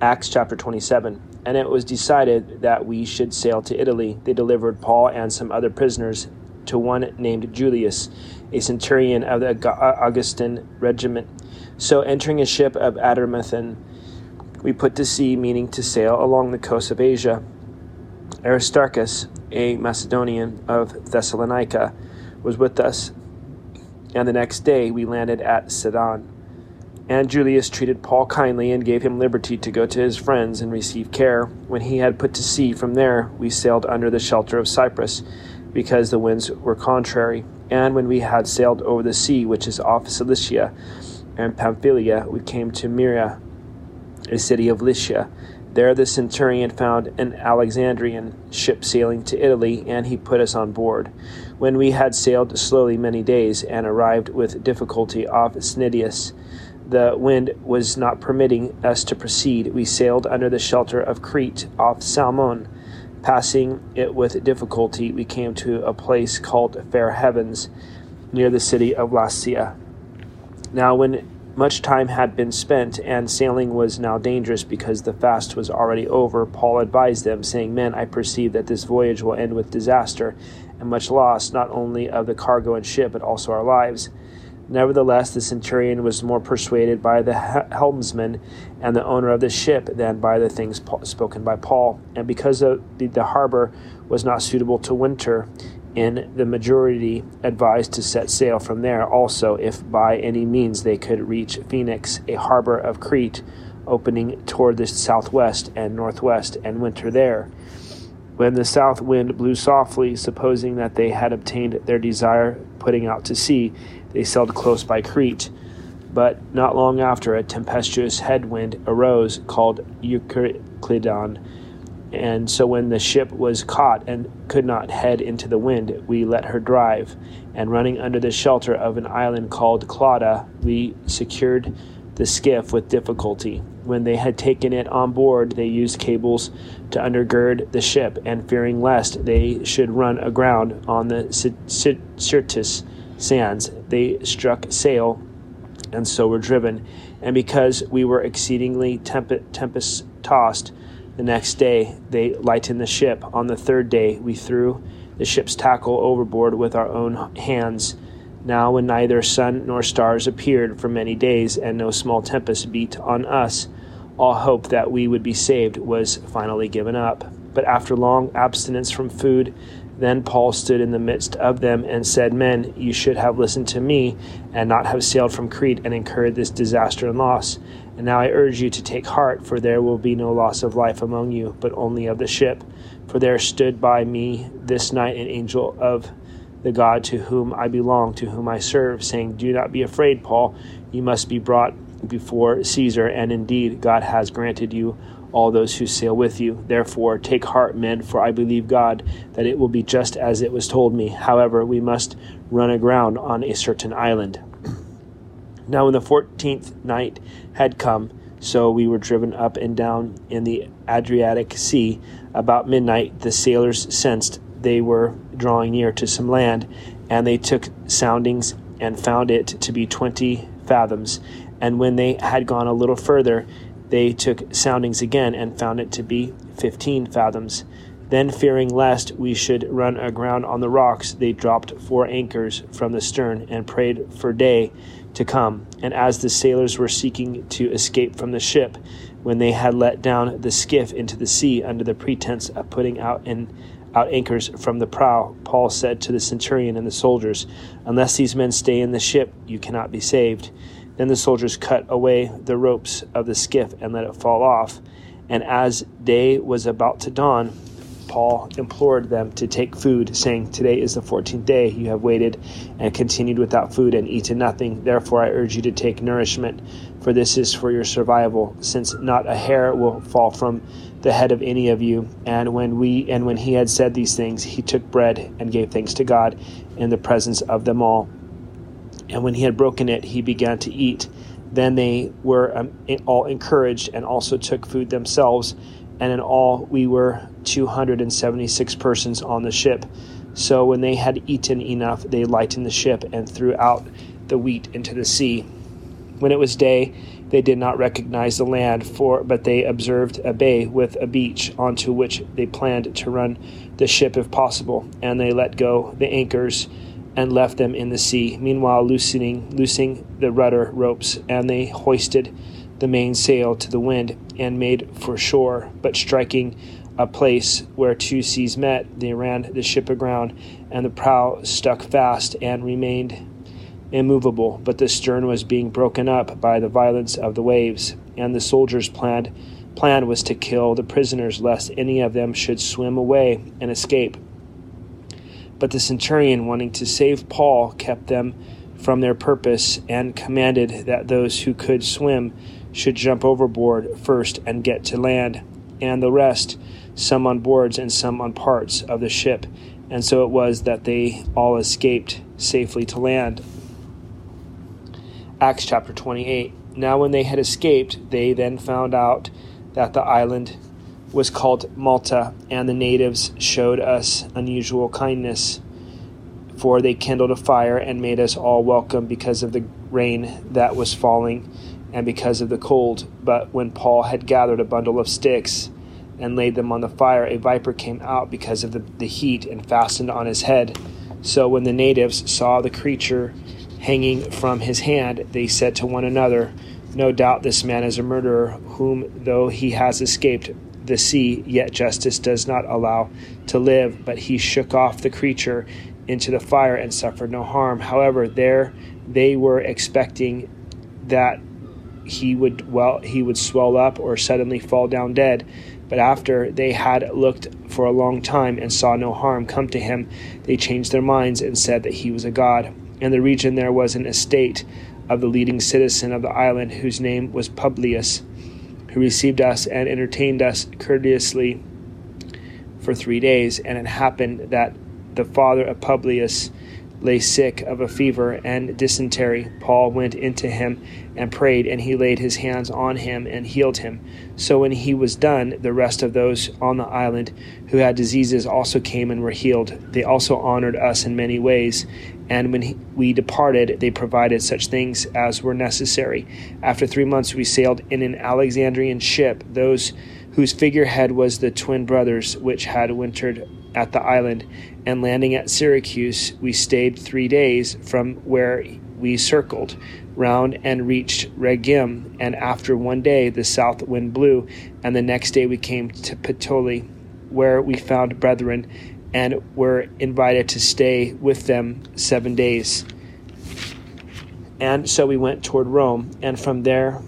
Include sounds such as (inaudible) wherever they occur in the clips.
Acts chapter 27. And it was decided that we should sail to Italy. They delivered Paul and some other prisoners to one named Julius, a centurion of the Augustan regiment. So, entering a ship of Adramyttium, we put to sea, meaning to sail along the coast of Asia. Aristarchus, a Macedonian of Thessalonica, was with us, and the next day we landed at Sidon. And Julius treated Paul kindly and gave him liberty to go to his friends and receive care. When he had put to sea from there, we sailed under the shelter of Cyprus, because the winds were contrary. And when we had sailed over the sea, which is off Cilicia and Pamphylia, we came to Myra, a city of Lycia. There the centurion found an Alexandrian ship sailing to Italy, and he put us on board. When we had sailed slowly many days and arrived with difficulty off Cnidus, the wind was not permitting us to proceed. We sailed under the shelter of Crete off Salmone. Passing it with difficulty, we came to a place called Fair Havens, near the city of Lasea. Now, when much time had been spent, and sailing was now dangerous because the fast was already over. Paul advised them, saying, Men, I perceive that this voyage will end with disaster and much loss, not only of the cargo and ship, but also our lives. Nevertheless, the centurion was more persuaded by the helmsman and the owner of the ship than by the things spoken by Paul. And because the, the harbor was not suitable to winter, in the majority advised to set sail from there also if by any means they could reach Phoenix, a harbor of Crete opening toward the southwest and northwest, and winter there. When the south wind blew softly, supposing that they had obtained their desire putting out to sea, they sailed close by Crete. But not long after, a tempestuous headwind arose called Euroclydon and so when the ship was caught and could not head into the wind, we let her drive. And running under the shelter of an island called Clauda, we secured the skiff with difficulty. When they had taken it on board, they used cables to undergird the ship, and fearing lest they should run aground on the Syrtis sands, they struck sail and so were driven. And because we were exceedingly tempest tossed, the next day they lightened the ship. On the third day we threw the ship's tackle overboard with our own hands. Now, when neither sun nor stars appeared for many days, and no small tempest beat on us, all hope that we would be saved was finally given up. But after long abstinence from food, then Paul stood in the midst of them and said, Men, you should have listened to me and not have sailed from Crete and incurred this disaster and loss. And now I urge you to take heart, for there will be no loss of life among you, but only of the ship. For there stood by me this night an angel of the God to whom I belong, to whom I serve, saying, Do not be afraid, Paul. You must be brought before Caesar, and indeed God has granted you all those who sail with you. Therefore, take heart, men, for I believe God that it will be just as it was told me. However, we must run aground on a certain island. (clears throat) Now, when the fourteenth night had come, so we were driven up and down in the Adriatic Sea. About midnight, the sailors sensed they were drawing near to some land, and they took soundings and found it to be twenty fathoms. And when they had gone a little further, they took soundings again and found it to be fifteen fathoms. Then, fearing lest we should run aground on the rocks, they dropped four anchors from the stern and prayed for day to come. And as the sailors were seeking to escape from the ship, when they had let down the skiff into the sea under the pretense of putting out and out anchors from the prow, Paul said to the centurion and the soldiers, Unless these men stay in the ship, you cannot be saved. Then the soldiers cut away the ropes of the skiff and let it fall off. And as day was about to dawn, Paul implored them to take food, saying, Today is the fourteenth day. You have waited and continued without food and eaten nothing. Therefore, I urge you to take nourishment, for this is for your survival, since not a hair will fall from the head of any of you. And when we and when he had said these things, he took bread and gave thanks to God in the presence of them all. And when he had broken it, he began to eat. Then they were um, all encouraged and also took food themselves and in all we were 276 persons on the ship. So when they had eaten enough, they lightened the ship and threw out the wheat into the sea. When it was day, They did not recognize the land, for but they observed a bay with a beach onto which they planned to run the ship if possible, and they let go the anchors and left them in the sea. Meanwhile, loosening loosing the rudder ropes, and they hoisted the mainsail to the wind and made for shore, but striking a place where two seas met, they ran the ship aground, and the prow stuck fast and remained immovable. But the stern was being broken up by the violence of the waves, and the soldiers' planned plan was to kill the prisoners, lest any of them should swim away and escape. But the centurion, wanting to save Paul, kept them from their purpose and commanded that those who could swim should jump overboard first and get to land, and the rest, some on boards and some on parts of the ship. And so it was that they all escaped safely to land. Acts chapter 28. Now, when they had escaped, they then found out that the island was called Malta, and the natives showed us unusual kindness. For they kindled a fire and made us all welcome because of the rain that was falling and because of the cold. But when Paul had gathered a bundle of sticks and laid them on the fire, a viper came out because of the, the heat and fastened on his head. So when the natives saw the creature hanging from his hand, they said to one another, No doubt this man is a murderer, whom, though he has escaped the sea, yet justice does not allow to live. But he shook off the creature into the fire and suffered no harm. However, there they were expecting that he would well he would swell up or suddenly fall down dead. But after they had looked for a long time and saw no harm come to him, they changed their minds and said that he was a god. In the region there was an estate of the leading citizen of the island, whose name was Publius, who received us and entertained us courteously for three days. And it happened that the father of Publius lay sick of a fever and dysentery, Paul went into him and prayed, and he laid his hands on him and healed him. So when he was done, the rest of those on the island who had diseases also came and were healed. They also honored us in many ways, and when he, we departed, they provided such things as were necessary. After three months, we sailed in an Alexandrian ship, those whose figurehead was the twin brothers which had wintered at the island, and landing at Syracuse, we stayed three days from where we circled round and reached Rhegium. And after one day, the south wind blew, and the next day we came to Puteoli, where we found brethren and were invited to stay with them seven days. And so we went toward Rome, and from there,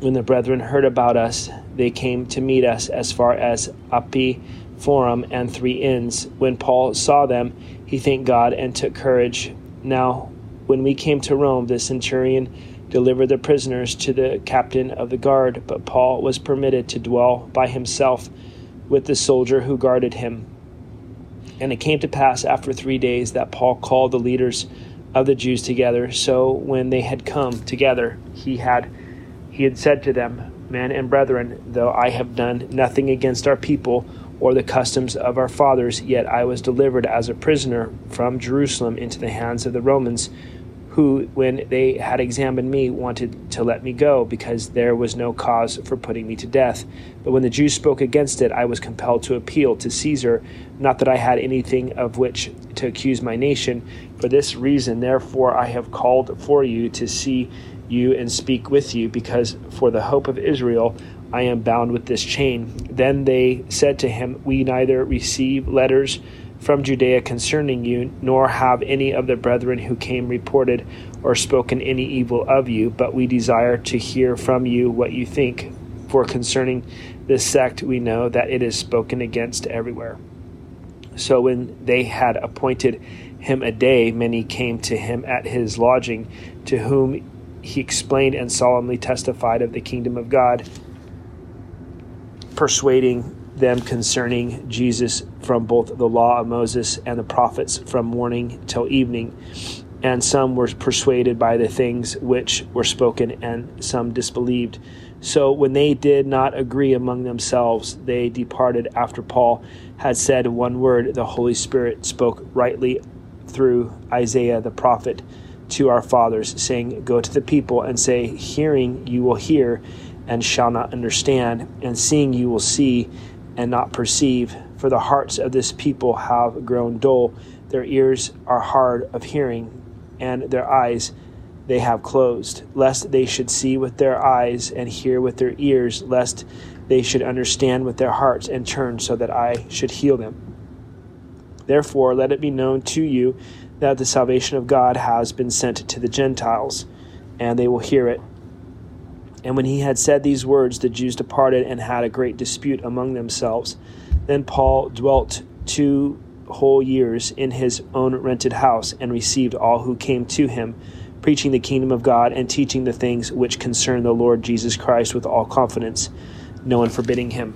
when the brethren heard about us, they came to meet us as far as Appii Forum and Three Inns. When Paul saw them, he thanked God and took courage. Now, when we came to Rome, the centurion delivered the prisoners to the captain of the guard, but Paul was permitted to dwell by himself with the soldier who guarded him. And it came to pass after three days that Paul called the leaders of the Jews together. So when they had come together, he had he had said to them, Men and brethren, though I have done nothing against our people or the customs of our fathers, yet I was delivered as a prisoner from Jerusalem into the hands of the Romans, who, when they had examined me, wanted to let me go, because there was no cause for putting me to death. But when the Jews spoke against it, I was compelled to appeal to Caesar, not that I had anything of which to accuse my nation. For this reason, therefore, I have called for you to see you and speak with you, because for the hope of Israel, I am bound with this chain. Then they said to him, We neither receive letters from Judea concerning you, nor have any of the brethren who came reported or spoken any evil of you, but we desire to hear from you what you think. For concerning this sect, we know that it is spoken against everywhere. So when they had appointed him a day, many came to him at his lodging, to whom he explained and solemnly testified of the kingdom of God persuading them concerning Jesus from both the law of Moses and the prophets from morning till evening. And some were persuaded by the things which were spoken, and some disbelieved. So when they did not agree among themselves, they departed after Paul had said one word. The Holy Spirit spoke rightly through Isaiah the prophet to our fathers, saying, Go to the people and say, Hearing you will hear and shall not understand, and seeing you will see and not perceive. For the hearts of this people have grown dull, their ears are hard of hearing, and their eyes they have closed, lest they should see with their eyes and hear with their ears, lest they should understand with their hearts and turn so that I should heal them. Therefore, let it be known to you that the salvation of God has been sent to the Gentiles, and they will hear it. And when he had said these words, the Jews departed and had a great dispute among themselves. Then Paul dwelt two whole years in his own rented house and received all who came to him, preaching the kingdom of God and teaching the things which concern the Lord Jesus Christ with all confidence, no one forbidding him.